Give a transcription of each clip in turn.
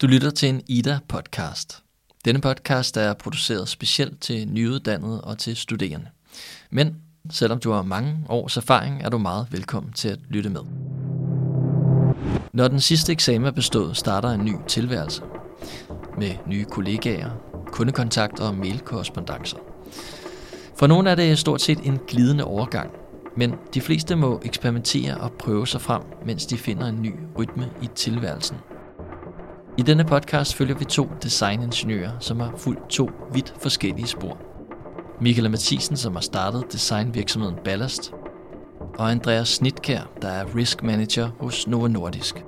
Du lytter til en Ida-podcast. Denne podcast er produceret specielt til nyuddannede og til studerende. Men selvom du har mange års erfaring, er du meget velkommen til at lytte med. Når den sidste eksamen er bestået, starter en ny tilværelse. Med nye kollegaer, kundekontakter og mailkorrespondancer. For nogle er det stort set en glidende overgang, men de fleste må eksperimentere og prøve sig frem, mens de finder en ny rytme i tilværelsen. I denne podcast følger vi to designingeniører, som har fulgt to vidt forskellige spor. Michael Mathisen, som har startet designvirksomheden Ballast, og Andreas Snitkær, der er risk manager hos Novo Nordisk.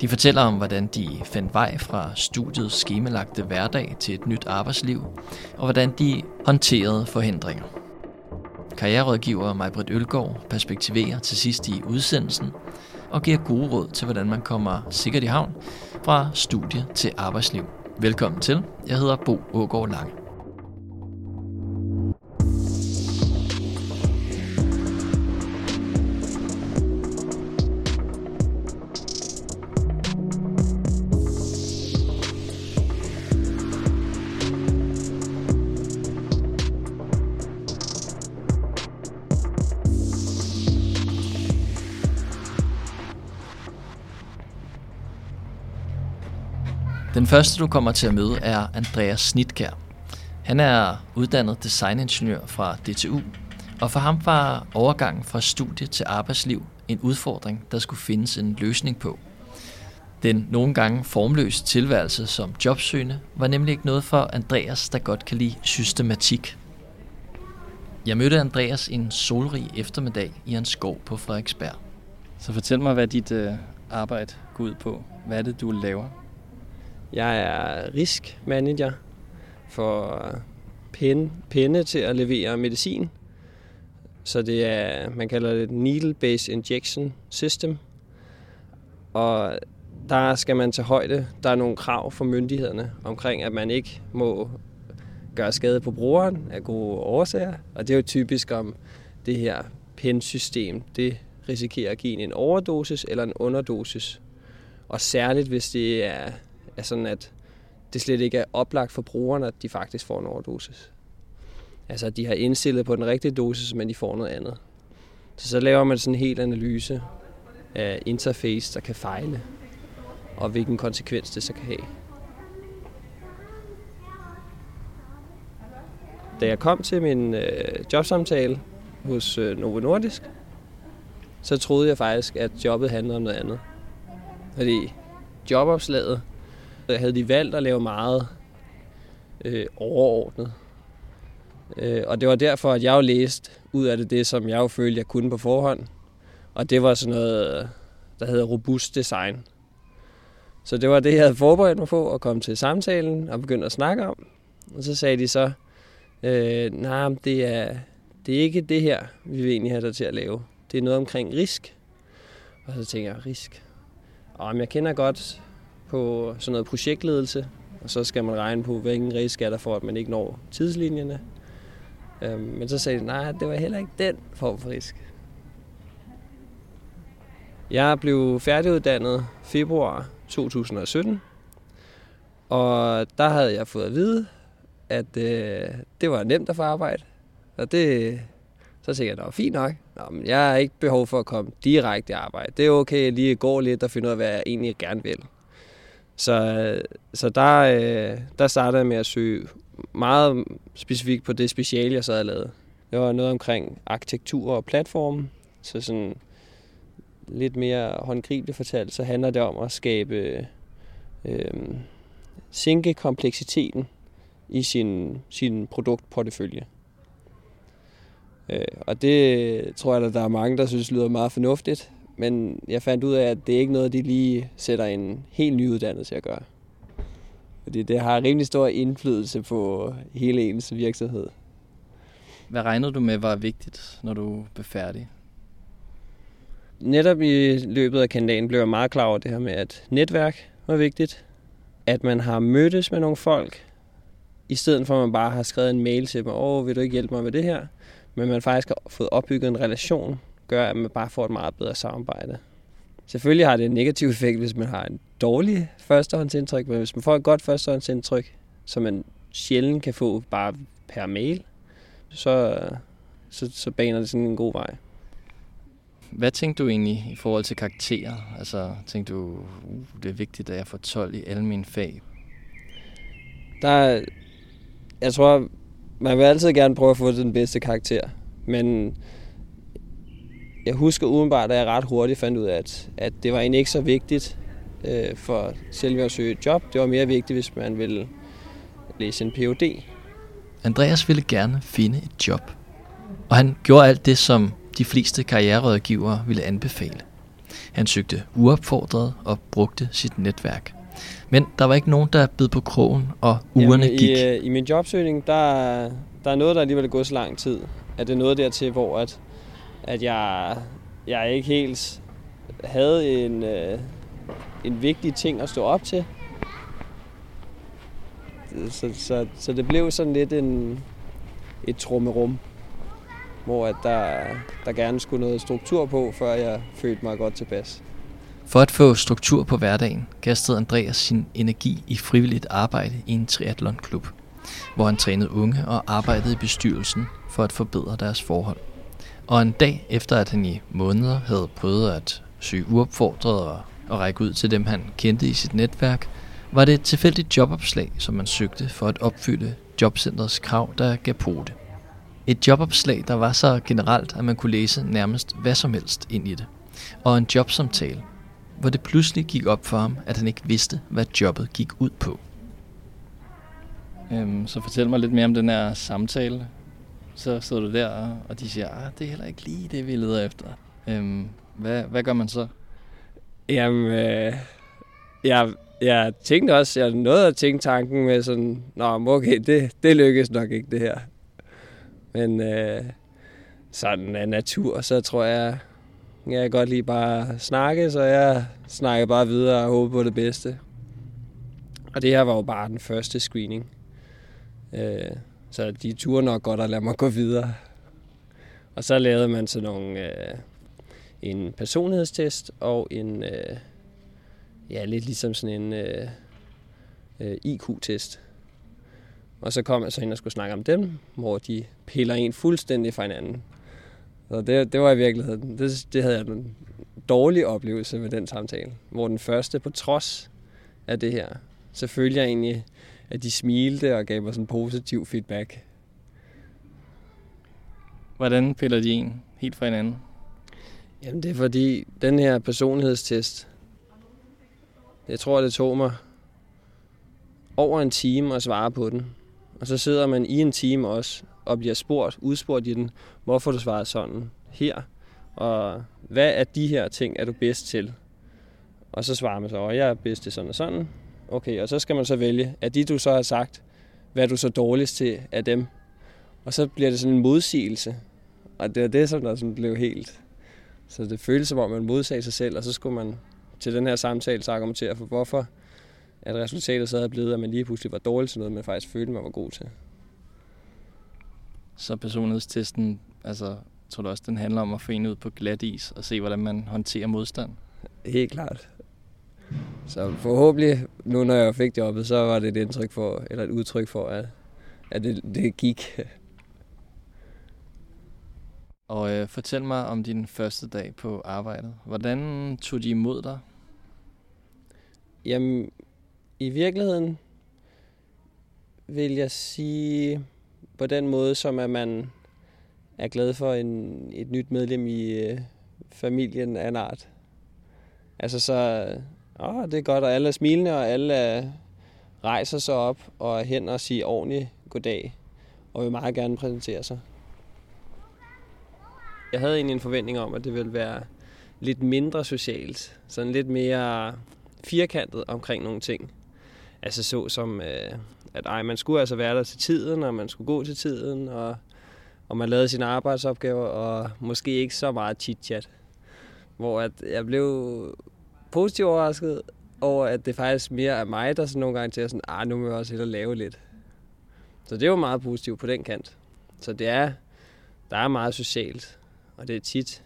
De fortæller om, hvordan de fandt vej fra studiets skemalagte hverdag til et nyt arbejdsliv, og hvordan de håndterede forhindringer. Karriererådgiver Majbrit Ølgaard perspektiverer til sidst i udsendelsen og giver gode råd til, hvordan man kommer sikkert i havn fra studie til arbejdsliv. Velkommen til. Jeg hedder Bo Ågaard Lange. Den første, du kommer til at møde, er Andreas Snitkær. Han er uddannet designingeniør fra DTU, og for ham var overgangen fra studie til arbejdsliv en udfordring, der skulle findes en løsning på. Den nogle gange formløse tilværelse som jobsøgende var nemlig ikke noget for Andreas, der godt kan lide systematik. Jeg mødte Andreas en solrig eftermiddag i en skov på Frederiksberg. Så fortæl mig, hvad dit øh, arbejde går ud på. Hvad er det, du laver? Jeg er risk manager for penne, penne til at levere medicin. Så det er, man kalder det needle-based injection system. Og der skal man tage højde. Der er nogle krav for myndighederne omkring, at man ikke må gøre skade på brugeren af gode årsager. Og det er jo typisk om det her pensystem, det risikerer at give en overdosis eller en underdosis. Og særligt hvis det er er sådan, at det slet ikke er oplagt for brugerne, at de faktisk får en overdosis. Altså, at de har indstillet på den rigtige dosis, men de får noget andet. Så så laver man sådan en hel analyse af interface, der kan fejle, og hvilken konsekvens det så kan have. Da jeg kom til min øh, jobsamtale hos øh, Novo Nordisk, så troede jeg faktisk, at jobbet handlede om noget andet. Fordi jobopslaget Øh, havde de valgt at lave meget øh, overordnet. Øh, og det var derfor, at jeg jo læste ud af det, det som jeg jo følte, jeg kunne på forhånd. Og det var sådan noget, der hedder robust design. Så det var det, jeg havde forberedt mig på at komme til samtalen og begynde at snakke om. Og så sagde de så, øh, nej, nah, det er, det er ikke det her, vi vil egentlig have dig til at lave. Det er noget omkring risk. Og så tænker jeg, risk? Og jeg kender godt på sådan noget projektledelse, og så skal man regne på, hvilken risk er der for, at man ikke når tidslinjerne. Øhm, men så sagde de, nej, det var heller ikke den form for risk. Jeg blev færdiguddannet februar 2017, og der havde jeg fået at vide, at øh, det var nemt at få arbejde. Og det, så tænkte jeg, det var fint nok. Nå, men jeg har ikke behov for at komme direkte i arbejde. Det er okay at lige gå lidt og finde ud af, hvad jeg egentlig gerne vil. Så, så der, øh, der startede jeg med at søge meget specifikt på det speciale, jeg så havde lavet. Det var noget omkring arkitektur og platform, så sådan lidt mere håndgribeligt fortalt, så handler det om at skabe, øh, sænke kompleksiteten i sin, sin produktportefølje. Øh, og det tror jeg, at der er mange, der synes lyder meget fornuftigt, men jeg fandt ud af, at det er ikke noget, de lige sætter en helt nyuddannet til at gøre. Fordi det har rimelig stor indflydelse på hele ens virksomhed. Hvad regnede du med var vigtigt, når du blev færdig? Netop i løbet af kandidaten blev jeg meget klar over det her med, at netværk var vigtigt. At man har mødtes med nogle folk, i stedet for at man bare har skrevet en mail til dem, åh, vil du ikke hjælpe mig med det her? Men man faktisk har fået opbygget en relation gør, at man bare får et meget bedre samarbejde. Selvfølgelig har det en negativ effekt, hvis man har en dårlig førstehåndsindtryk, men hvis man får et godt førstehåndsindtryk, som man sjældent kan få bare per mail, så, så, så baner det sådan en god vej. Hvad tænkte du egentlig i forhold til karakterer? Altså, tænkte du, uh, det er vigtigt, at jeg får 12 i alle mine fag? Der, jeg tror, man vil altid gerne prøve at få den bedste karakter, men jeg husker udenbart, at jeg ret hurtigt fandt ud af, at, at det var egentlig ikke så vigtigt øh, for selve at søge et job. Det var mere vigtigt, hvis man ville læse en Ph.D. Andreas ville gerne finde et job, og han gjorde alt det, som de fleste karriererådgivere ville anbefale. Han søgte uopfordret og brugte sit netværk. Men der var ikke nogen, der bed på krogen, og ugerne Jamen, gik. I, øh, I min jobsøgning, der, der er noget, der alligevel er gået så lang tid. At det er noget dertil, hvor at, at jeg, jeg ikke helt havde en, øh, en vigtig ting at stå op til. Så, så, så det blev sådan lidt en, et trummerum, hvor at der, der gerne skulle noget struktur på, før jeg følte mig godt tilpas. For at få struktur på hverdagen, kastede Andreas sin energi i frivilligt arbejde i en triathlonklub, hvor han trænede unge og arbejdede i bestyrelsen for at forbedre deres forhold. Og en dag efter, at han i måneder havde prøvet at søge uopfordret og, og række ud til dem, han kendte i sit netværk, var det et tilfældigt jobopslag, som man søgte for at opfylde jobcentrets krav, der gav på det. Et jobopslag, der var så generelt, at man kunne læse nærmest hvad som helst ind i det. Og en jobsamtale, hvor det pludselig gik op for ham, at han ikke vidste, hvad jobbet gik ud på. Øhm, så fortæl mig lidt mere om den her samtale. Så sidder du der, og- de siger, at det er heller ikke lige det, vi leder efter. Øhm, hvad, hvad gør man så? Jamen, øh, jeg, jeg tænkte også, jeg nåede at tænke tanken med sådan, Nå, okay, det, det lykkes nok ikke det her. Men øh, sådan af natur, så tror jeg, jeg kan godt lige bare snakke, så jeg snakker bare videre og håber på det bedste. Og det her var jo bare den første screening. Øh, så de turde nok godt at lade mig gå videre. Og så lavede man sådan nogle... Øh, en personlighedstest og en, øh, ja, lidt ligesom sådan en øh, øh, IQ-test. Og så kom jeg så ind og skulle snakke om dem, hvor de piller en fuldstændig fra hinanden. Så det, det var i virkeligheden, det, det havde jeg en dårlig oplevelse med den samtale. Hvor den første, på trods af det her, så følte jeg egentlig, at de smilte og gav mig sådan positiv feedback. Hvordan piller de en helt fra hinanden? Jamen det er fordi, den her personlighedstest, jeg tror, det tog mig over en time at svare på den. Og så sidder man i en time også og bliver spurgt, udspurgt i den, hvorfor du svarer sådan her, og hvad af de her ting er du bedst til? Og så svarer man så, at jeg er bedst til sådan og sådan. Okay, og så skal man så vælge, at de du så har sagt, hvad er du så dårligst til af dem? Og så bliver det sådan en modsigelse. Og det er det, som der sådan blev helt så det føltes som om, man modsagde sig selv, og så skulle man til den her samtale så argumentere for, hvorfor at resultatet så havde blevet, at man lige pludselig var dårlig til noget, man faktisk følte, man var god til. Så personlighedstesten, altså, tror du også, den handler om at få en ud på glat is og se, hvordan man håndterer modstand? Helt klart. Så forhåbentlig, nu når jeg fik jobbet, så var det et indtryk for, eller et udtryk for, at, at det, det gik. Og øh, fortæl mig om din første dag på arbejdet. Hvordan tog de imod dig? Jamen, i virkeligheden vil jeg sige på den måde, som at man er glad for en, et nyt medlem i øh, familien af en art. Altså så, åh, det er godt, og alle er smilende, og alle rejser sig op og er hen og siger ordentligt goddag, og vil meget gerne præsentere sig. Jeg havde egentlig en forventning om, at det ville være lidt mindre socialt, sådan lidt mere firkantet omkring nogle ting. Altså så som, øh, at ej, man skulle altså være der til tiden, og man skulle gå til tiden, og, og man lavede sine arbejdsopgaver, og måske ikke så meget chit-chat. Hvor at jeg blev positivt overrasket over, at det faktisk mere er mig, der sådan nogle gange til at sådan, ah, nu må jeg også hellere lave lidt. Så det var meget positivt på den kant. Så det er, der er meget socialt, og det er tit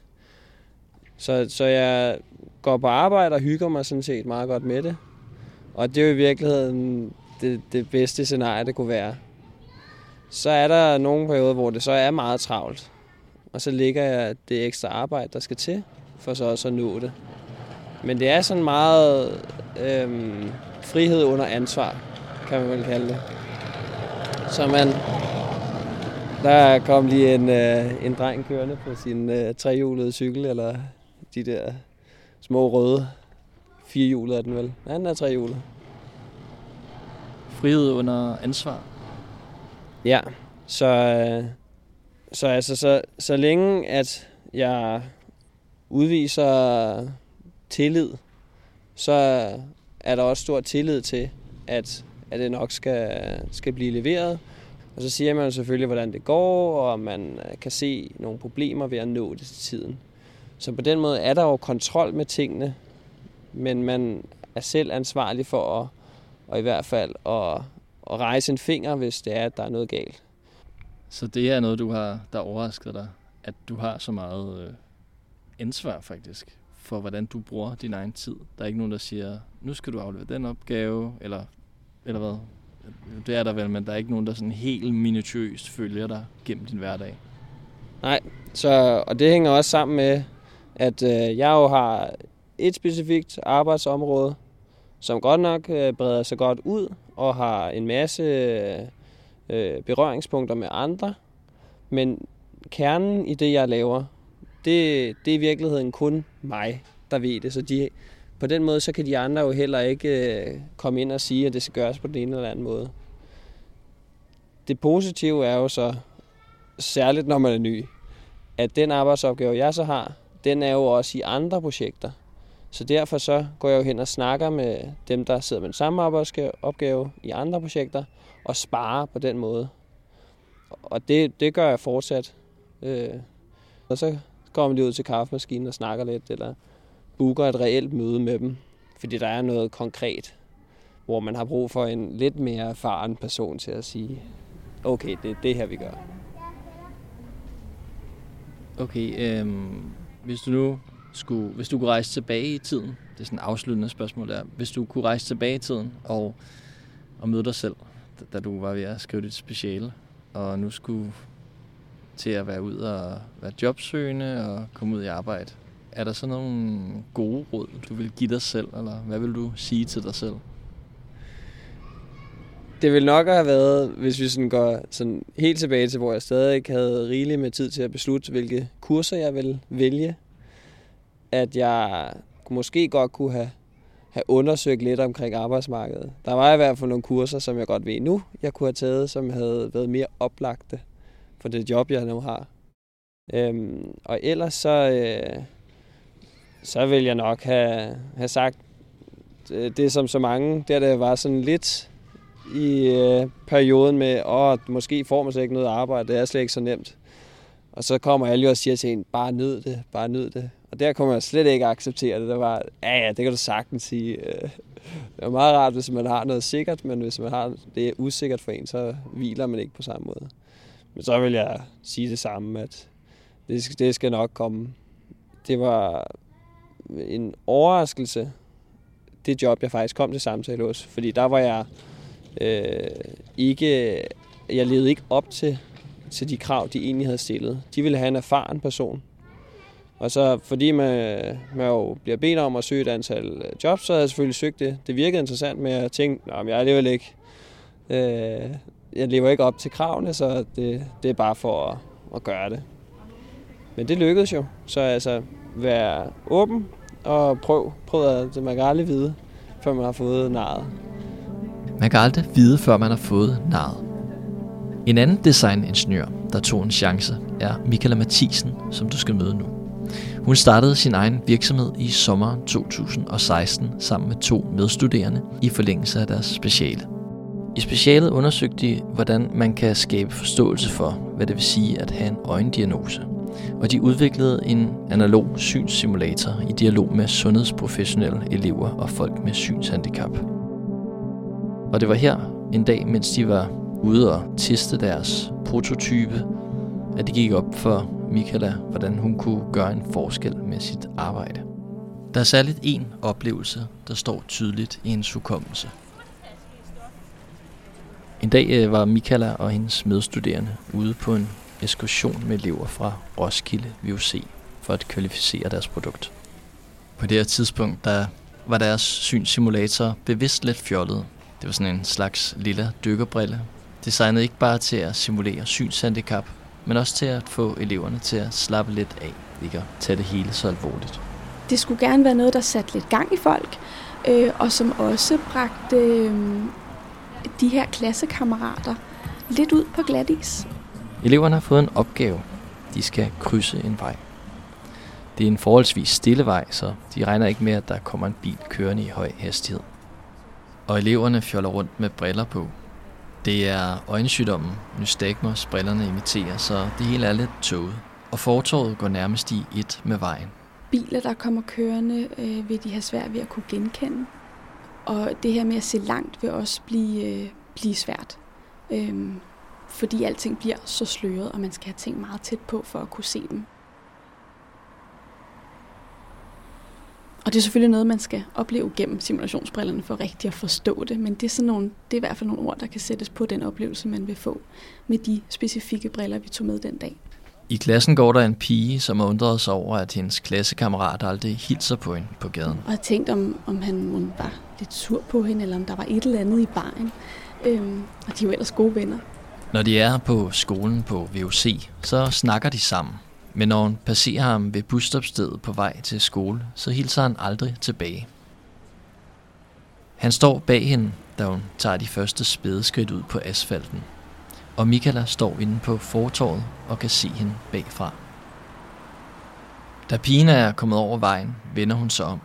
Så, så jeg går på arbejde og hygger mig sådan set meget godt med det. Og det er jo i virkeligheden det, det bedste scenarie, det kunne være. Så er der nogle perioder, hvor det så er meget travlt. Og så ligger jeg det ekstra arbejde, der skal til, for så også at nå det. Men det er sådan meget øhm, frihed under ansvar, kan man vel kalde det. Så man, der kom lige en, øh, en dreng kørende på sin øh, trehjulede cykel, eller de der små røde firehjulede er den vel. Nej, den er trehjulet. Frihed under ansvar. Ja, så, øh, så altså, så, så længe at jeg udviser tillid, så er der også stor tillid til, at, at det nok skal, skal blive leveret. Og så siger man selvfølgelig, hvordan det går, og man kan se nogle problemer ved at nå det til tiden. Så på den måde er der jo kontrol med tingene, men man er selv ansvarlig for at, og i hvert fald at, at rejse en finger, hvis det er, at der er noget galt. Så det er noget, du har, der overrasker dig, at du har så meget øh, ansvar faktisk for, hvordan du bruger din egen tid. Der er ikke nogen, der siger, nu skal du aflevere den opgave, eller, eller hvad? Det er der vel, men der er ikke nogen, der sådan helt minutiøst følger dig gennem din hverdag. Nej, så, og det hænger også sammen med, at øh, jeg jo har et specifikt arbejdsområde, som godt nok øh, breder sig godt ud og har en masse øh, berøringspunkter med andre. Men kernen i det, jeg laver, det, det er i virkeligheden kun mig, der ved det. Så de, på den måde, så kan de andre jo heller ikke øh, komme ind og sige, at det skal gøres på den ene eller anden måde. Det positive er jo så, særligt når man er ny, at den arbejdsopgave, jeg så har, den er jo også i andre projekter. Så derfor så går jeg jo hen og snakker med dem, der sidder med den samme arbejdsopgave i andre projekter, og sparer på den måde. Og det, det gør jeg fortsat. Øh, og så kommer de ud til kaffemaskinen og snakker lidt, eller booker et reelt møde med dem, fordi der er noget konkret, hvor man har brug for en lidt mere erfaren person til at sige, okay, det er det her, vi gør. Okay, øhm, hvis du nu skulle, hvis du kunne rejse tilbage i tiden, det er sådan et afsluttende spørgsmål der, hvis du kunne rejse tilbage i tiden og, og møde dig selv, da du var ved at skrive dit speciale, og nu skulle til at være ud og være jobsøgende og komme ud i arbejde. Er der så nogle gode råd, du vil give dig selv, eller hvad vil du sige til dig selv? Det vil nok have været, hvis vi sådan går sådan helt tilbage til, hvor jeg stadig havde rigeligt med tid til at beslutte, hvilke kurser jeg ville vælge, at jeg måske godt kunne have, have undersøgt lidt omkring arbejdsmarkedet. Der var i hvert fald nogle kurser, som jeg godt ved nu, jeg kunne have taget, som havde været mere oplagte for det job, jeg nu har. Øhm, og ellers så, øh, så vil jeg nok have, have sagt øh, det, som så mange, der det var sådan lidt i øh, perioden med, åh, måske får man slet ikke noget arbejde, det er slet ikke så nemt. Og så kommer alle jo og siger til en, bare nyd det, bare nyd det. Og der kunne man slet ikke acceptere det. Der var, ja ja, det kan du sagtens sige. Øh, det er meget rart, hvis man har noget sikkert, men hvis man har det er usikkert for en, så hviler man ikke på samme måde. Men så vil jeg sige det samme, at det skal, det skal nok komme. Det var en overraskelse, det job, jeg faktisk kom til samtale hos. Fordi der var jeg øh, ikke... Jeg levede ikke op til, til de krav, de egentlig havde stillet. De ville have en erfaren person. Og så fordi man, man jo bliver bedt om at søge et antal øh, jobs, så havde jeg selvfølgelig søgt det. Det virkede interessant med at tænke, at jeg er alligevel ikke... Øh, jeg lever ikke op til kravene, så det, det er bare for at, at gøre det. Men det lykkedes jo. Så altså, vær åben og prøv. Prøv at det man kan aldrig vide, før man har fået naret. Man kan aldrig vide, før man har fået naret. En anden designingeniør, der tog en chance, er Michaela Mathisen, som du skal møde nu. Hun startede sin egen virksomhed i sommeren 2016 sammen med to medstuderende i forlængelse af deres speciale. I specialet undersøgte de, hvordan man kan skabe forståelse for, hvad det vil sige at have en øjendiagnose. Og de udviklede en analog synssimulator i dialog med sundhedsprofessionelle elever og folk med synshandicap. Og det var her en dag, mens de var ude og teste deres prototype, at det gik op for Michaela, hvordan hun kunne gøre en forskel med sit arbejde. Der er særligt en oplevelse, der står tydeligt i hendes hukommelse. En dag øh, var Michaela og hendes medstuderende ude på en ekskursion med elever fra Roskilde VUC for at kvalificere deres produkt. På det her tidspunkt, der var deres synssimulator bevidst lidt fjollet. Det var sådan en slags lille dykkerbrille, designet ikke bare til at simulere synshandicap, men også til at få eleverne til at slappe lidt af, ikke at tage det hele så alvorligt. Det skulle gerne være noget, der satte lidt gang i folk, øh, og som også bragte øh, de her klassekammerater lidt ud på glatis. Eleverne har fået en opgave. De skal krydse en vej. Det er en forholdsvis stille vej, så de regner ikke med, at der kommer en bil kørende i høj hastighed. Og eleverne fjoller rundt med briller på. Det er øjensygdommen, nystagmos brillerne imiterer, så det hele er lidt tåget. Og fortorvet går nærmest i et med vejen. Biler, der kommer kørende, øh, vil de have svært ved at kunne genkende. Og det her med at se langt vil også blive, øh, blive svært. Øhm, fordi alting bliver så sløret, og man skal have ting meget tæt på for at kunne se dem. Og det er selvfølgelig noget, man skal opleve gennem simulationsbrillerne for rigtig at forstå det, men det er, sådan nogle, det er i hvert fald nogle ord, der kan sættes på den oplevelse, man vil få med de specifikke briller, vi tog med den dag. I klassen går der en pige, som har undret sig over, at hendes klassekammerat aldrig hilser på hende på gaden. Og jeg tænkt, om, om han var lidt sur på hende, eller om der var et eller andet i baren. Øhm, og de er jo ellers gode venner. Når de er på skolen på VUC, så snakker de sammen. Men når hun passerer ham ved busstopstedet på vej til skole, så hilser han aldrig tilbage. Han står bag hende, da hun tager de første spædeskridt ud på asfalten. Og Michaela står inde på fortorvet og kan se hende bagfra. Da pigen er kommet over vejen, vender hun sig om.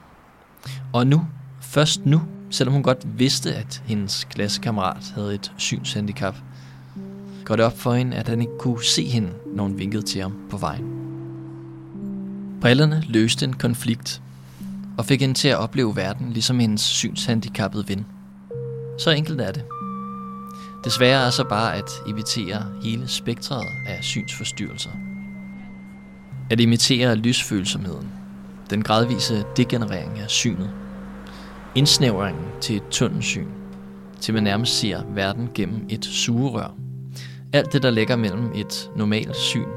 Og nu, først nu, selvom hun godt vidste, at hendes klassekammerat havde et synshandicap, går det op for hende, at han ikke kunne se hende, når hun vinkede til ham på vejen. Brillerne løste en konflikt og fik hende til at opleve verden ligesom hendes synshandicappede ven. Så enkelt er det. Desværre er så bare at imitere hele spektret af synsforstyrrelser. At imitere lysfølsomheden, den gradvise degenerering af synet, indsnævringen til et tunnelsyn, til man nærmest ser verden gennem et sugerør. Alt det, der ligger mellem et normalt syn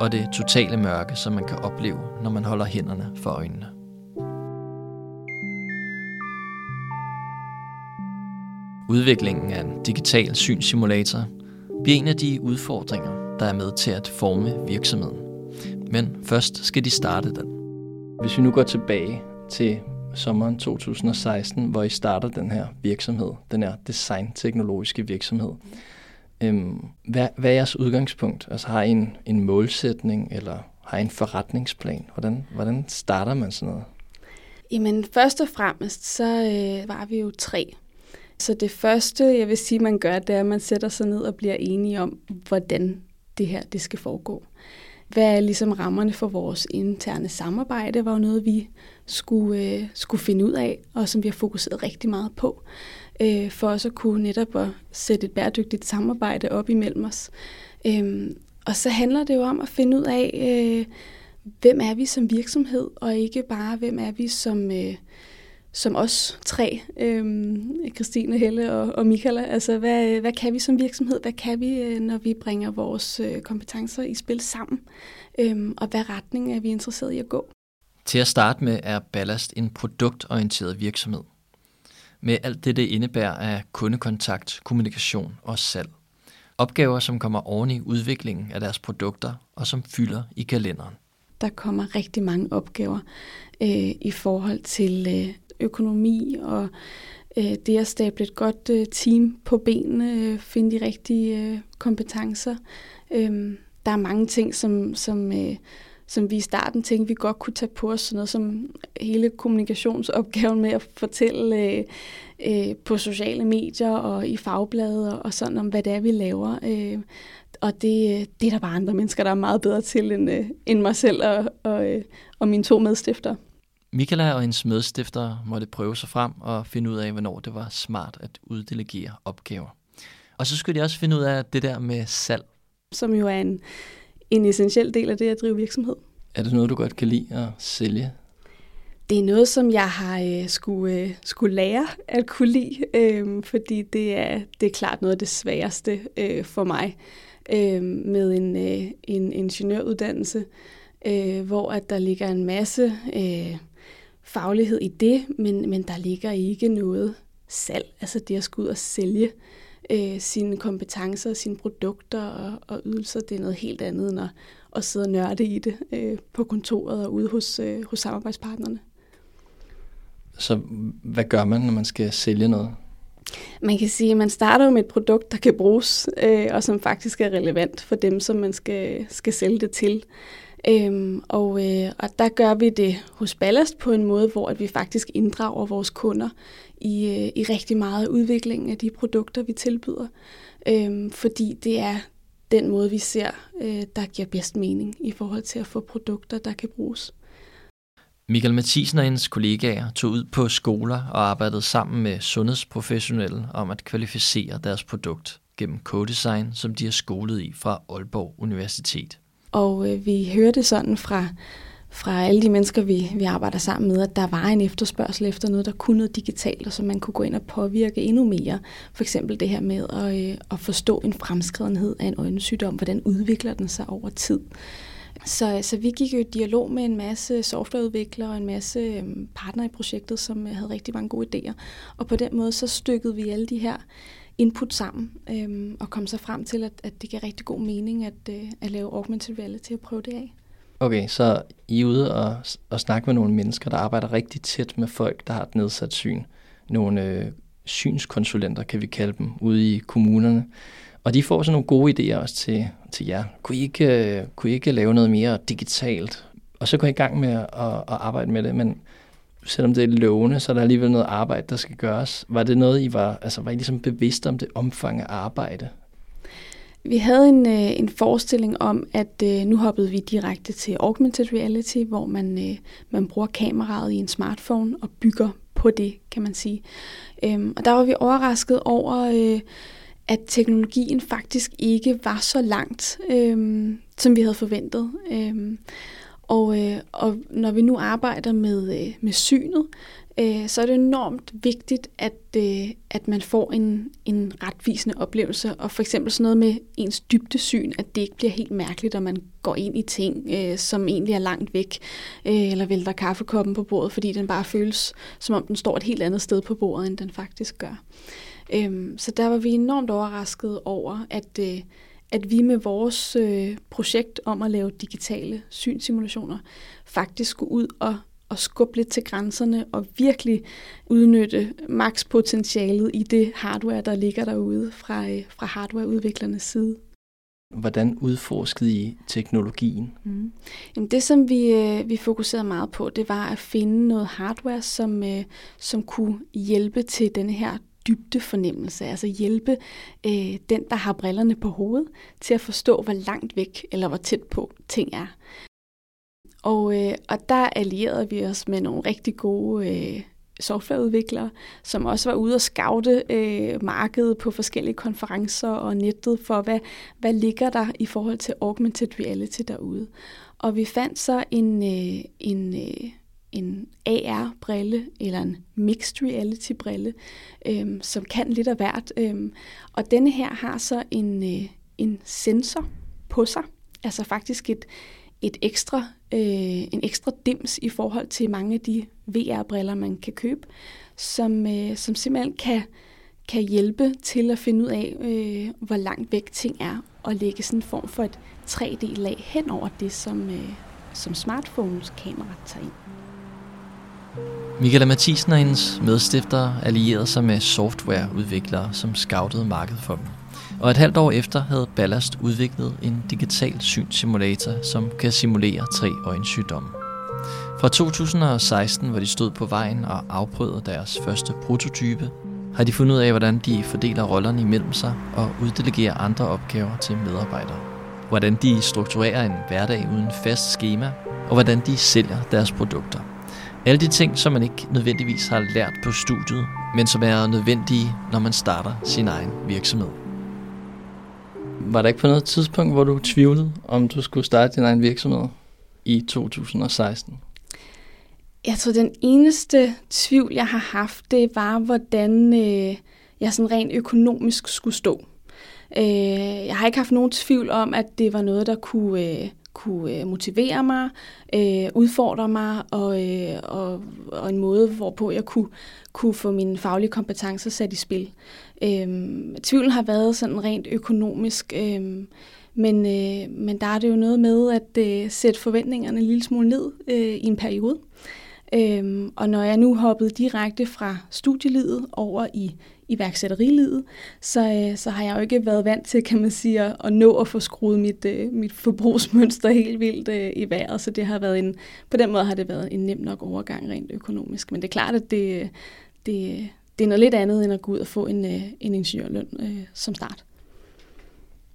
og det totale mørke, som man kan opleve, når man holder hænderne for øjnene. Udviklingen af en digital synssimulator bliver en af de udfordringer, der er med til at forme virksomheden. Men først skal de starte den. Hvis vi nu går tilbage til sommeren 2016, hvor I starter den her virksomhed, den her designteknologiske virksomhed. Øhm, hvad, hvad er jeres udgangspunkt? Altså har I en, en målsætning, eller har I en forretningsplan? Hvordan, hvordan starter man sådan noget? Jamen først og fremmest, så øh, var vi jo tre. Så det første, jeg vil sige, man gør, det er, at man sætter sig ned og bliver enige om, hvordan det her det skal foregå. Hvad er ligesom rammerne for vores interne samarbejde, var jo noget, vi skulle, øh, skulle finde ud af, og som vi har fokuseret rigtig meget på øh, for også at kunne netop at sætte et bæredygtigt samarbejde op imellem os. Øh, og så handler det jo om at finde ud af, øh, hvem er vi som virksomhed, og ikke bare, hvem er vi som, øh, som os tre, øh, Christine, Helle og, og Michaela. Altså, hvad, hvad kan vi som virksomhed? Hvad kan vi, øh, når vi bringer vores øh, kompetencer i spil sammen? Øh, og hvad retning er vi interesseret i at gå? Til at starte med er Ballast en produktorienteret virksomhed med alt det, det indebærer af kundekontakt, kommunikation og salg. Opgaver, som kommer oven i udviklingen af deres produkter og som fylder i kalenderen. Der kommer rigtig mange opgaver øh, i forhold til øh, økonomi og øh, det at stable et godt øh, team på benene, øh, finde de rigtige øh, kompetencer. Øh, der er mange ting, som, som øh, som vi i starten tænkte, vi godt kunne tage på os, sådan noget som hele kommunikationsopgaven med at fortælle øh, øh, på sociale medier og i fagbladet og, og sådan om, hvad det er, vi laver. Øh, og det, øh, det er der bare andre mennesker, der er meget bedre til end, øh, end mig selv og, og, øh, og mine to medstifter. Michaela og hendes medstifter måtte prøve sig frem og finde ud af, hvornår det var smart at uddelegere opgaver. Og så skulle de også finde ud af det der med salg. Som jo er en, en essentiel del af det at drive virksomhed. Er det noget, du godt kan lide at sælge? Det er noget, som jeg har øh, skulle, øh, skulle lære at kunne lide, øh, fordi det er, det er klart noget af det sværeste øh, for mig øh, med en, øh, en ingeniøruddannelse, øh, hvor at der ligger en masse øh, faglighed i det, men, men der ligger ikke noget salg, altså det at skulle ud og sælge øh, sine kompetencer, sine produkter og, og ydelser, det er noget helt andet end at, at sidde og nørde i det øh, på kontoret og ude hos, øh, hos samarbejdspartnerne. Så hvad gør man, når man skal sælge noget? Man kan sige, at man starter jo med et produkt, der kan bruges, øh, og som faktisk er relevant for dem, som man skal, skal sælge det til. Øhm, og, øh, og der gør vi det hos Ballast på en måde, hvor at vi faktisk inddrager vores kunder i, øh, i rigtig meget udviklingen af de produkter, vi tilbyder. Øhm, fordi det er den måde, vi ser, øh, der giver bedst mening i forhold til at få produkter, der kan bruges. Michael Mathisen og hendes kollegaer tog ud på skoler og arbejdede sammen med sundhedsprofessionelle om at kvalificere deres produkt gennem kodesign, som de har skolet i fra Aalborg Universitet. Og øh, vi hørte sådan fra, fra alle de mennesker, vi, vi arbejder sammen med, at der var en efterspørgsel efter noget, der kunne noget digitalt, og så man kunne gå ind og påvirke endnu mere. For eksempel det her med at, øh, at forstå en fremskredenhed af en øjensygdom, hvordan udvikler den sig over tid. Så, så vi gik jo i dialog med en masse softwareudviklere og en masse partner partnere i projektet, som øh, havde rigtig mange gode idéer. Og på den måde så stykkede vi alle de her input sammen øhm, og kom så frem til, at, at det giver rigtig god mening at, øh, at lave augmented reality og prøve det af. Okay, så I er ude og, og snakke med nogle mennesker, der arbejder rigtig tæt med folk, der har et nedsat syn. Nogle øh, synskonsulenter, kan vi kalde dem, ude i kommunerne. Og de får så nogle gode idéer også til, til jer. Kunne I, ikke, øh, kunne I ikke lave noget mere digitalt? Og så går I i gang med at, at arbejde med det, men selvom det er lovende, så er der alligevel noget arbejde, der skal gøres. Var det noget, I var, altså var I ligesom bevidste om det omfang af arbejde? Vi havde en, øh, en forestilling om, at øh, nu hoppede vi direkte til augmented reality, hvor man, øh, man bruger kameraet i en smartphone og bygger på det, kan man sige. Øhm, og der var vi overrasket over, øh, at teknologien faktisk ikke var så langt, øh, som vi havde forventet. Øh, og, øh, og når vi nu arbejder med, øh, med synet, øh, så er det enormt vigtigt, at, øh, at man får en, en retvisende oplevelse. Og for eksempel sådan noget med ens dybdesyn, at det ikke bliver helt mærkeligt, at man går ind i ting, øh, som egentlig er langt væk, øh, eller vælter kaffekoppen på bordet, fordi den bare føles, som om den står et helt andet sted på bordet, end den faktisk gør. Øhm, så der var vi enormt overrasket over, at, øh, at vi med vores øh, projekt om at lave digitale synsimulationer faktisk skulle ud og, og skubbe lidt til grænserne og virkelig udnytte makspotentialet i det hardware, der ligger derude fra, øh, fra hardwareudviklernes side. Hvordan udforskede I teknologien? Mm. Jamen det, som vi, øh, vi fokuserede meget på, det var at finde noget hardware, som, øh, som kunne hjælpe til den her dybde fornemmelse, altså hjælpe øh, den, der har brillerne på hovedet, til at forstå, hvor langt væk eller hvor tæt på ting er. Og, øh, og der allierede vi os med nogle rigtig gode øh, softwareudviklere, som også var ude og scoute øh, markedet på forskellige konferencer og nettet for, hvad, hvad ligger der i forhold til augmented reality derude. Og vi fandt så en, øh, en øh, en AR-brille eller en mixed reality-brille, øhm, som kan lidt af hvert. Øhm, og denne her har så en, øh, en sensor på sig, altså faktisk et, et ekstra, øh, en ekstra dims i forhold til mange af de VR-briller, man kan købe, som, øh, som simpelthen kan, kan hjælpe til at finde ud af, øh, hvor langt væk ting er, og lægge sådan en form for et 3D-lag hen over det, som, øh, som smartphones kamera tager ind. Michaela Mathisen og hendes medstiftere allierede sig med softwareudviklere, som scoutede markedet for dem. Og et halvt år efter havde Ballast udviklet en digital synssimulator, som kan simulere tre øjensygdomme. Fra 2016, hvor de stod på vejen og afprøvede deres første prototype, har de fundet ud af, hvordan de fordeler rollerne imellem sig og uddelegerer andre opgaver til medarbejdere. Hvordan de strukturerer en hverdag uden fast schema, og hvordan de sælger deres produkter. Alle de ting, som man ikke nødvendigvis har lært på studiet, men som er nødvendige, når man starter sin egen virksomhed. Var der ikke på noget tidspunkt, hvor du tvivlede, om du skulle starte din egen virksomhed i 2016? Jeg tror, den eneste tvivl, jeg har haft, det var, hvordan øh, jeg sådan rent økonomisk skulle stå. Øh, jeg har ikke haft nogen tvivl om, at det var noget, der kunne, øh, kunne øh, motivere mig, øh, udfordre mig, og, øh, og, og en måde, hvorpå jeg kunne, kunne få mine faglige kompetencer sat i spil. Øh, tvivlen har været sådan rent økonomisk, øh, men, øh, men der er det jo noget med at øh, sætte forventningerne en lille smule ned øh, i en periode. Øhm, og når jeg nu hoppede direkte fra studielivet over i iværksætterilivet, så, øh, så har jeg jo ikke været vant til, kan man sige, at, at nå at få skruet mit, øh, mit forbrugsmønster helt vildt øh, i vejret, så det har været en, på den måde har det været en nem nok overgang rent økonomisk. Men det er klart, at det, det, det er noget lidt andet, end at gå ud og få en, øh, en ingeniørløn øh, som start.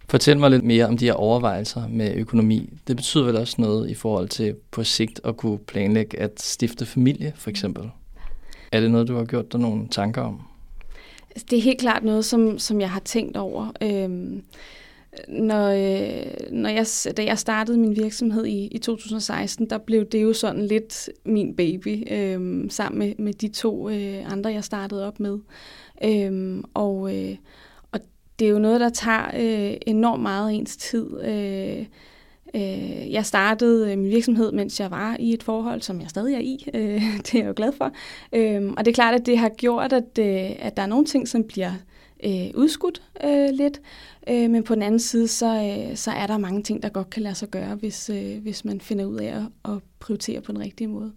Fortæl mig lidt mere om de her overvejelser med økonomi. Det betyder vel også noget i forhold til på sigt at kunne planlægge at stifte familie, for eksempel. Er det noget, du har gjort dig nogle tanker om? Altså, det er helt klart noget, som, som jeg har tænkt over. Øhm, når, øh, når jeg, da jeg startede min virksomhed i, i 2016, der blev det jo sådan lidt min baby, øh, sammen med, med de to øh, andre, jeg startede op med. Øh, og, øh, det er jo noget, der tager øh, enormt meget af ens tid. Øh, Øh, jeg startede øh, min virksomhed, mens jeg var i et forhold, som jeg stadig er i. Øh, det er jeg jo glad for. Øh, og det er klart, at det har gjort, at, øh, at der er nogle ting, som bliver øh, udskudt øh, lidt. Øh, men på den anden side, så, øh, så er der mange ting, der godt kan lade sig gøre, hvis, øh, hvis man finder ud af at, at prioritere på den rigtige måde.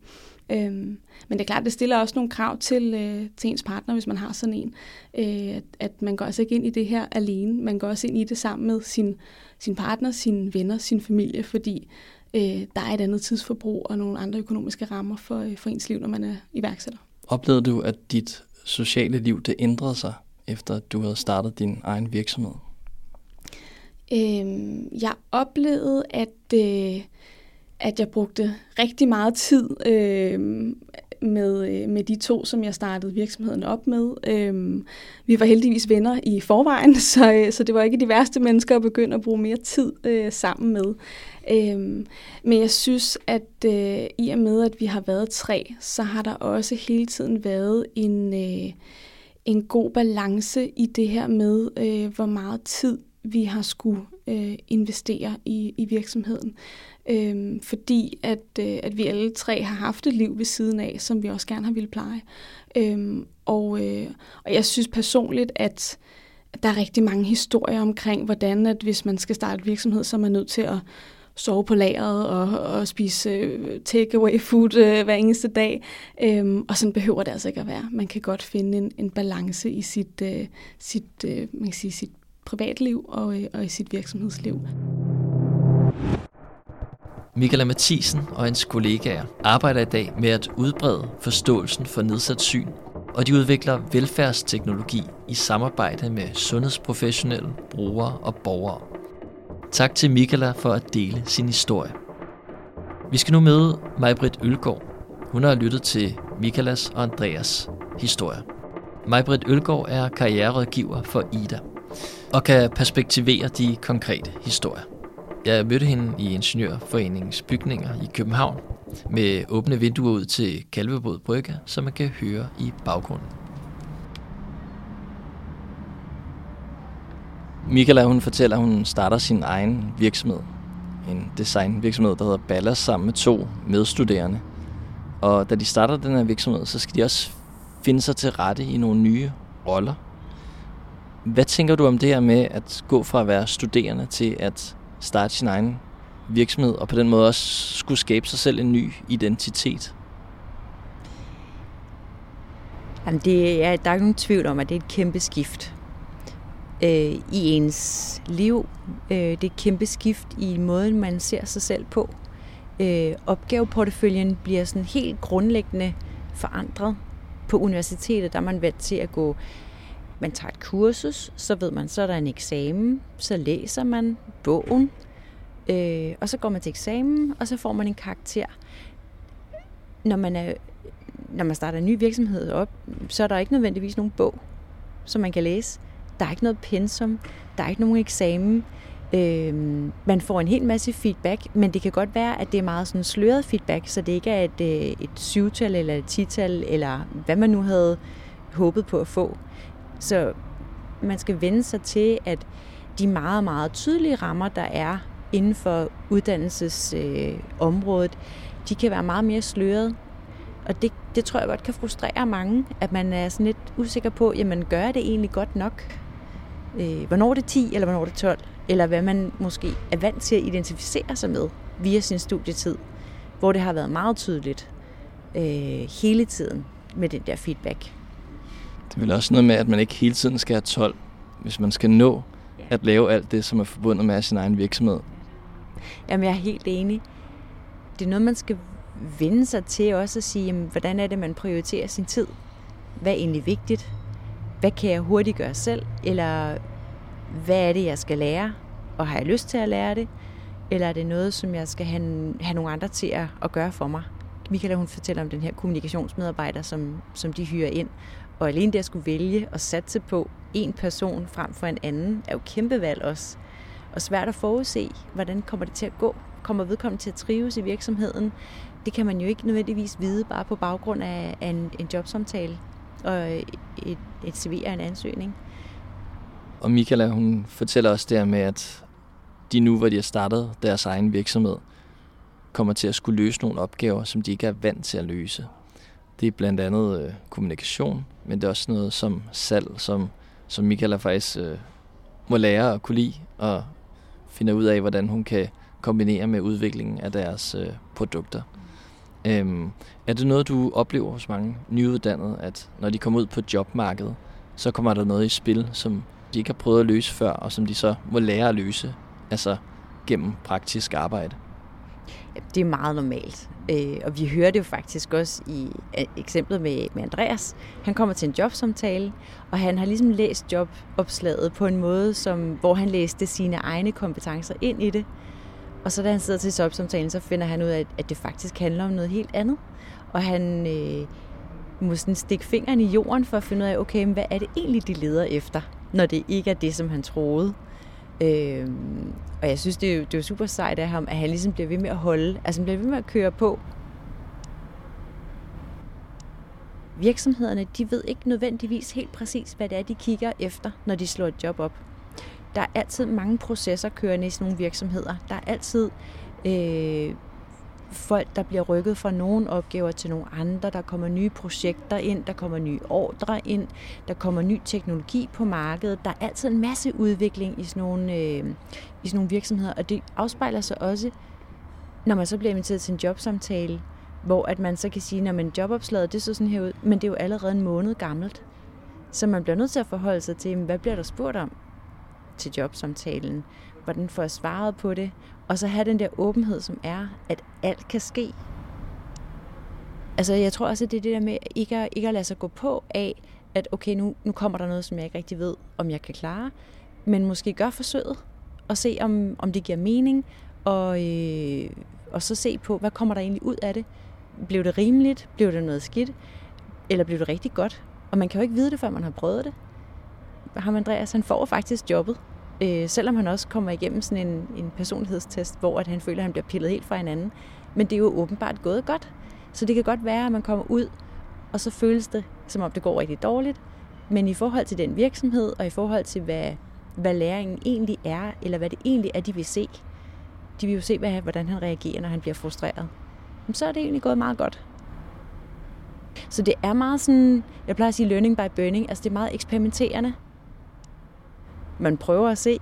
Øhm, men det er klart, det stiller også nogle krav til, øh, til ens partner, hvis man har sådan en. Øh, at, at man går altså ikke ind i det her alene. Man går også ind i det sammen med sin, sin partner, sine venner, sin familie, fordi øh, der er et andet tidsforbrug og nogle andre økonomiske rammer for, øh, for ens liv, når man er iværksætter. Oplevede du, at dit sociale liv det ændrede sig, efter at du havde startet din egen virksomhed? Øhm, jeg oplevede, at... Øh, at jeg brugte rigtig meget tid øh, med, øh, med de to, som jeg startede virksomheden op med. Øh, vi var heldigvis venner i forvejen, så, øh, så det var ikke de værste mennesker at begynde at bruge mere tid øh, sammen med. Øh, men jeg synes, at øh, i og med, at vi har været tre, så har der også hele tiden været en, øh, en god balance i det her med, øh, hvor meget tid vi har skulle øh, investere i, i virksomheden. Øhm, fordi at, øh, at vi alle tre har haft et liv ved siden af, som vi også gerne har ville pleje. Øhm, og, øh, og jeg synes personligt, at der er rigtig mange historier omkring, hvordan at hvis man skal starte virksomhed, så er man nødt til at sove på lageret og, og spise øh, food øh, hver eneste dag. Øhm, og sådan behøver det altså ikke at være. Man kan godt finde en, en balance i sit, øh, sit, øh, man kan sige, sit privatliv og, øh, og i sit virksomhedsliv. Michaela Mathisen og hans kollegaer arbejder i dag med at udbrede forståelsen for nedsat syn, og de udvikler velfærdsteknologi i samarbejde med sundhedsprofessionelle, brugere og borgere. Tak til Michaela for at dele sin historie. Vi skal nu møde Majbrit Ølgaard. Hun har lyttet til Michaelas og Andreas historie. Majbrit Ølgaard er karriererådgiver for IDA og kan perspektivere de konkrete historier. Jeg mødte hende i Ingeniørforeningens bygninger i København med åbne vinduer ud til Kalvebod Brygge, som man kan høre i baggrunden. Michaela, hun fortæller, at hun starter sin egen virksomhed. En designvirksomhed, der hedder Ballas, sammen med to medstuderende. Og da de starter den her virksomhed, så skal de også finde sig til rette i nogle nye roller. Hvad tænker du om det her med at gå fra at være studerende til at starte sin egen virksomhed, og på den måde også skulle skabe sig selv en ny identitet? Jamen det er, der er ikke nogen tvivl om, at det er et kæmpe skift øh, i ens liv. Øh, det er et kæmpe skift i måden, man ser sig selv på. Øh, opgaveporteføljen bliver sådan helt grundlæggende forandret. På universitetet der er man vant til at gå man tager et kursus, så ved man, så er der en eksamen, så læser man bogen, øh, og så går man til eksamen, og så får man en karakter. Når man, er, når man starter en ny virksomhed op, så er der ikke nødvendigvis nogen bog, som man kan læse. Der er ikke noget pensum. Der er ikke nogen eksamen. Øh, man får en hel masse feedback, men det kan godt være, at det er meget sådan sløret feedback, så det ikke er et, øh, et syvtal eller et tital, eller hvad man nu havde håbet på at få. Så man skal vende sig til, at de meget, meget tydelige rammer, der er inden for uddannelsesområdet, øh, de kan være meget mere sløret. Og det, det tror jeg godt kan frustrere mange, at man er sådan lidt usikker på, jamen gør jeg det egentlig godt nok? Øh, hvornår er det 10, eller hvornår er det 12? Eller hvad man måske er vant til at identificere sig med via sin studietid, hvor det har været meget tydeligt øh, hele tiden med den der feedback. Det er vel også noget med, at man ikke hele tiden skal have 12, hvis man skal nå at lave alt det, som er forbundet med sin egen virksomhed. Jamen, jeg er helt enig. Det er noget, man skal vende sig til også at sige, jamen, hvordan er det, man prioriterer sin tid? Hvad er egentlig vigtigt? Hvad kan jeg hurtigt gøre selv? Eller hvad er det, jeg skal lære? Og har jeg lyst til at lære det? Eller er det noget, som jeg skal have, have nogle andre til at, at gøre for mig? Michaela, hun fortæller om den her kommunikationsmedarbejder, som, som de hyrer ind. Og alene det at skulle vælge og satse på en person frem for en anden, er jo kæmpe valg også. Og svært at forudse, hvordan kommer det til at gå? Kommer vedkommende til at trives i virksomheden? Det kan man jo ikke nødvendigvis vide bare på baggrund af en, en jobsamtale og et, et CV og en ansøgning. Og Michaela, hun fortæller også der med, at de nu, hvor de har startet deres egen virksomhed, kommer til at skulle løse nogle opgaver, som de ikke er vant til at løse. Det er blandt andet øh, kommunikation, men det er også noget som salg, som, som Michaela faktisk øh, må lære at kunne lide, og finde ud af, hvordan hun kan kombinere med udviklingen af deres øh, produkter. Øhm, er det noget, du oplever hos mange nyuddannede, at når de kommer ud på jobmarkedet, så kommer der noget i spil, som de ikke har prøvet at løse før, og som de så må lære at løse, altså gennem praktisk arbejde? Det er meget normalt. Øh, og vi hører det jo faktisk også i øh, eksemplet med, med Andreas. Han kommer til en jobsamtale, og han har ligesom læst jobopslaget på en måde, som, hvor han læste sine egne kompetencer ind i det. Og så da han sidder til jobsamtalen, så finder han ud af, at det faktisk handler om noget helt andet. Og han øh, må sådan stikke fingeren i jorden for at finde ud af, okay, hvad er det egentlig, de leder efter, når det ikke er det, som han troede. Øh, og jeg synes, det er, jo, det er jo super sejt af ham, at han ligesom bliver ved med at holde, altså han bliver ved med at køre på. Virksomhederne, de ved ikke nødvendigvis helt præcis, hvad det er, de kigger efter, når de slår et job op. Der er altid mange processer kørende i sådan nogle virksomheder. Der er altid øh, folk, der bliver rykket fra nogle opgaver til nogle andre. Der kommer nye projekter ind, der kommer nye ordre ind, der kommer ny teknologi på markedet. Der er altid en masse udvikling i sådan nogle, øh, i sådan nogle virksomheder, og det afspejler sig også, når man så bliver inviteret til en jobsamtale, hvor at man så kan sige, at jobopslaget det så sådan her ud, men det er jo allerede en måned gammelt. Så man bliver nødt til at forholde sig til, hvad bliver der spurgt om til jobsamtalen? Hvordan får jeg svaret på det? Og så have den der åbenhed, som er, at alt kan ske. Altså, jeg tror også, at det er det der med ikke at, ikke at lade sig gå på af, at okay, nu, nu kommer der noget, som jeg ikke rigtig ved, om jeg kan klare. Men måske gør forsøget, og se, om, om det giver mening, og, øh, og så se på, hvad kommer der egentlig ud af det. Blev det rimeligt? Blev det noget skidt? Eller blev det rigtig godt? Og man kan jo ikke vide det, før man har prøvet det. Ham Andreas, han får faktisk jobbet. Øh, selvom han også kommer igennem sådan en, en personlighedstest, hvor at han føler, at han bliver pillet helt fra hinanden. Men det er jo åbenbart gået godt. Så det kan godt være, at man kommer ud, og så føles det, som om det går rigtig dårligt. Men i forhold til den virksomhed, og i forhold til, hvad, hvad læringen egentlig er, eller hvad det egentlig er, de vil se, de vil jo se, hvad, hvordan han reagerer, når han bliver frustreret. Men så er det egentlig gået meget godt. Så det er meget sådan, jeg plejer at sige learning by burning, altså det er meget eksperimenterende man prøver at se,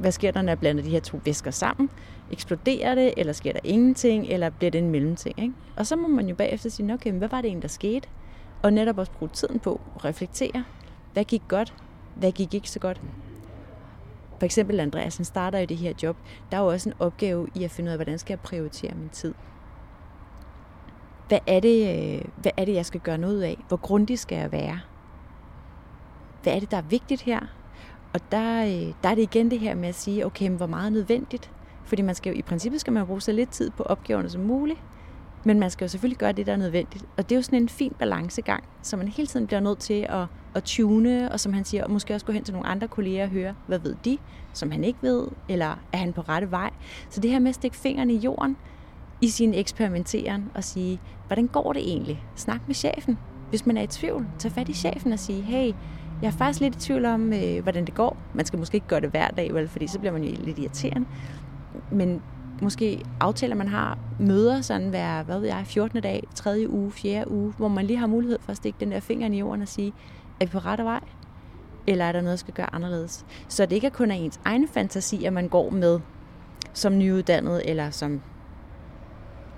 hvad sker der, når jeg blander de her to væsker sammen? Eksploderer det, eller sker der ingenting, eller bliver det en mellemting? Ikke? Og så må man jo bagefter sige, okay, hvad var det egentlig, der skete? Og netop også bruge tiden på at reflektere. Hvad gik godt? Hvad gik ikke så godt? For eksempel Andreas, han starter i det her job. Der er jo også en opgave i at finde ud af, hvordan skal jeg prioritere min tid? Hvad er det, øh, hvad er det jeg skal gøre noget af? Hvor grundig skal jeg være? Hvad er det, der er vigtigt her? Og der, øh, der er det igen det her med at sige, okay, men hvor meget er nødvendigt? Fordi man skal jo, i princippet skal man bruge så lidt tid på opgaverne som muligt. Men man skal jo selvfølgelig gøre det, der er nødvendigt. Og det er jo sådan en fin balancegang, som man hele tiden bliver nødt til at, at tune, og som han siger, og måske også gå hen til nogle andre kolleger og høre, hvad ved de, som han ikke ved, eller er han på rette vej. Så det her med at stikke fingrene i jorden i sin eksperimenteren og sige, hvordan går det egentlig? Snak med chefen. Hvis man er i tvivl, tag fat i chefen og sige, hey, jeg er faktisk lidt i tvivl om, øh, hvordan det går. Man skal måske ikke gøre det hver dag, vel, fordi så bliver man jo lidt irriterende. Men måske aftaler, man har møder sådan hver, hvad ved jeg, 14. dag, 3. uge, 4. uge, hvor man lige har mulighed for at stikke den der finger i jorden og sige, er vi på rette vej? Eller er der noget, der skal gøre anderledes? Så det ikke er kun af ens egen fantasi, at man går med som nyuddannet eller som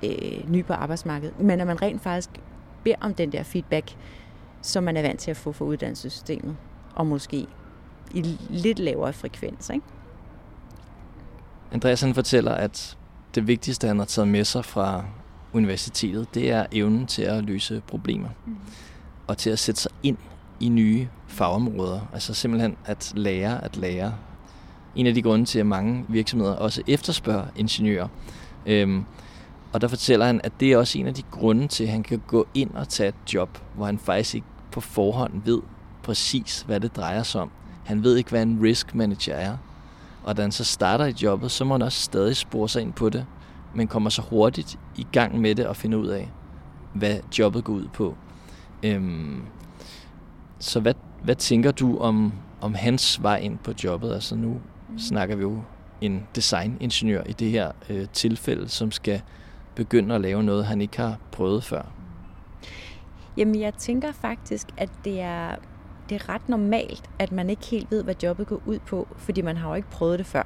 øh, ny på arbejdsmarkedet, men at man rent faktisk beder om den der feedback, som man er vant til at få fra uddannelsessystemet, og måske i lidt lavere frekvens. Ikke? Andreas han fortæller, at det vigtigste, han har taget med sig fra universitetet, det er evnen til at løse problemer. Mm. Og til at sætte sig ind i nye fagområder. Altså simpelthen at lære at lære. En af de grunde til, at mange virksomheder også efterspørger ingeniører. Øhm, og der fortæller han, at det er også en af de grunde til, at han kan gå ind og tage et job, hvor han faktisk ikke på forhånd ved præcis, hvad det drejer sig om. Han ved ikke, hvad en risk manager er. Og da han så starter i jobbet, så må han også stadig spore sig ind på det, men kommer så hurtigt i gang med det og finder ud af, hvad jobbet går ud på. Øhm, så hvad, hvad tænker du om, om hans vej ind på jobbet? Altså nu snakker vi jo en designingeniør i det her øh, tilfælde, som skal begynde at lave noget, han ikke har prøvet før. Jamen, jeg tænker faktisk, at det er, det er ret normalt, at man ikke helt ved, hvad jobbet går ud på, fordi man har jo ikke prøvet det før.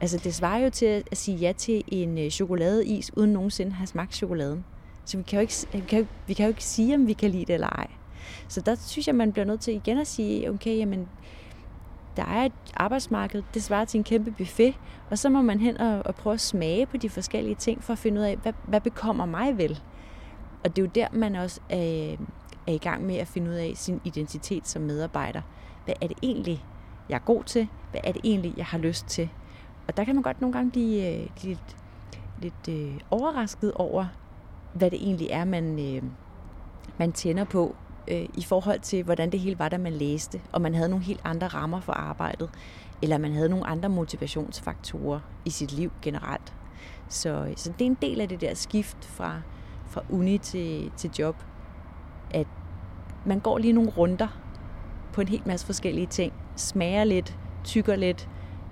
Altså, det svarer jo til at sige ja til en øh, chokoladeis, uden nogensinde at have smagt chokoladen. Så vi kan, jo ikke, vi, kan jo, vi kan jo ikke sige, om vi kan lide det eller ej. Så der synes jeg, man bliver nødt til igen at sige, okay, jamen, der er et arbejdsmarked, det svarer til en kæmpe buffet, og så må man hen og, og prøve at smage på de forskellige ting, for at finde ud af, hvad, hvad bekommer mig vel? Og det er jo der, man også er, er i gang med at finde ud af sin identitet som medarbejder. Hvad er det egentlig, jeg er god til? Hvad er det egentlig, jeg har lyst til? Og der kan man godt nogle gange blive øh, blive lidt, lidt øh, overrasket over, hvad det egentlig er, man, øh, man tænder på øh, i forhold til, hvordan det hele var, da man læste, og man havde nogle helt andre rammer for arbejdet, eller man havde nogle andre motivationsfaktorer i sit liv generelt. Så, øh, så det er en del af det der skift fra, fra uni til, til job, at man går lige nogle runder på en helt masse forskellige ting, smager lidt, tykker lidt,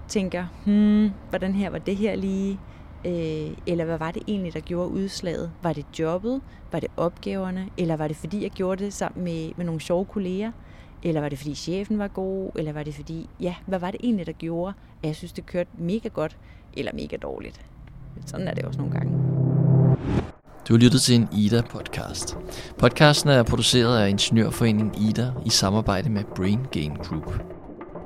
tænker, hmm, hvordan her var det her lige, Øh, eller hvad var det egentlig, der gjorde udslaget? Var det jobbet? Var det opgaverne? Eller var det fordi, jeg gjorde det sammen med, med nogle sjove kolleger? Eller var det fordi chefen var god? Eller var det fordi, ja, hvad var det egentlig, der gjorde, at jeg synes, det kørte mega godt eller mega dårligt? Sådan er det også nogle gange. Du har lyttet til en IDA-podcast. Podcasten er produceret af Ingeniørforeningen IDA i samarbejde med Brain Gain Group.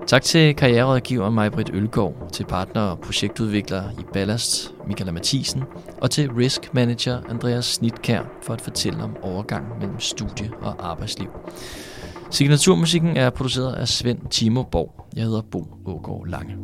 Tak til karriererådgiver Majbrit Ølgaard, til partner og projektudvikler i Ballast Michaela Mathisen, og til risk manager Andreas Snitkær for at fortælle om overgang mellem studie og arbejdsliv. Signaturmusikken er produceret af Svend Timo Borg. Jeg hedder Bo Ågaard Lange.